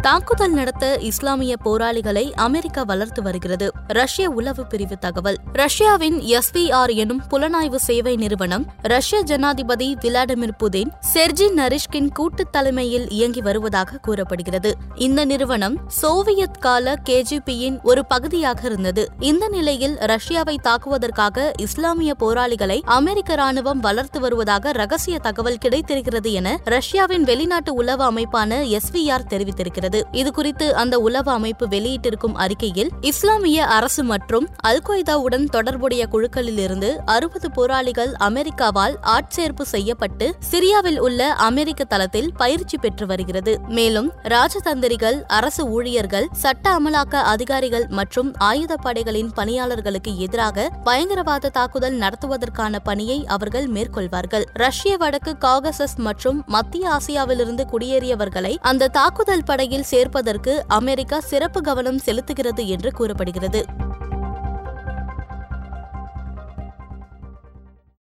தாக்குதல் நடத்த இஸ்லாமிய போராளிகளை அமெரிக்கா வளர்த்து வருகிறது. ரஷ்ய உளவு பிரிவு தகவல். ரஷ்யாவின் எஸ்விஆர் எனும் புலனாய்வு சேவை நிறுவனம் ரஷ்ய ஜனாதிபதி விளாடிமிர் புதின் செர்ஜி நரிஷ்கின் கூட்டு தலைமையில் இயங்கி வருவதாக கூறப்படுகிறது. இந்த நிறுவனம் சோவியத் கால கேஜிபியின் ஒரு பகுதியாக இருந்தது. இந்த நிலையில் ரஷ்யாவை தாக்குவதற்காக இஸ்லாமிய போராளிகளை அமெரிக்க ராணுவம் வளர்த்து வருவதாக ரகசிய தகவல் கிடைத்திருக்கிறது என ரஷ்யாவின் வெளிநாட்டு உளவு அமைப்பான எஸ்விஆர் தெரிவித்திருக்கிறது. வருகிறது இதுகுறித்து அந்த உளவு அமைப்பு வெளியிட்டிருக்கும் அறிக்கையில் இஸ்லாமிய அரசு மற்றும் அல் கொய்தாவுடன் தொடர்புடைய குழுக்களிலிருந்து அறுபது போராளிகள் அமெரிக்காவால் ஆட்சேர்ப்பு செய்யப்பட்டு சிரியாவில் உள்ள அமெரிக்க தளத்தில் பயிற்சி பெற்று வருகிறது. மேலும் ராஜதந்திரிகள் அரசு ஊழியர்கள் சட்ட அமலாக்க அதிகாரிகள் மற்றும் ஆயுதப்படைகளின் பணியாளர்களுக்கு எதிராக பயங்கரவாத தாக்குதல் நடத்துவதற்கான பணியை அவர்கள் மேற்கொள்வார்கள். ரஷ்ய வடக்கு காகசஸ் மற்றும் மத்திய ஆசியாவிலிருந்து குடியேறியவர்களை அந்த தாக்குதல் படையில் சேர்ப்பதற்கு அமெரிக்கா சிறப்பு கவனம் செலுத்துகிறது என்று கூறப்படுகிறது.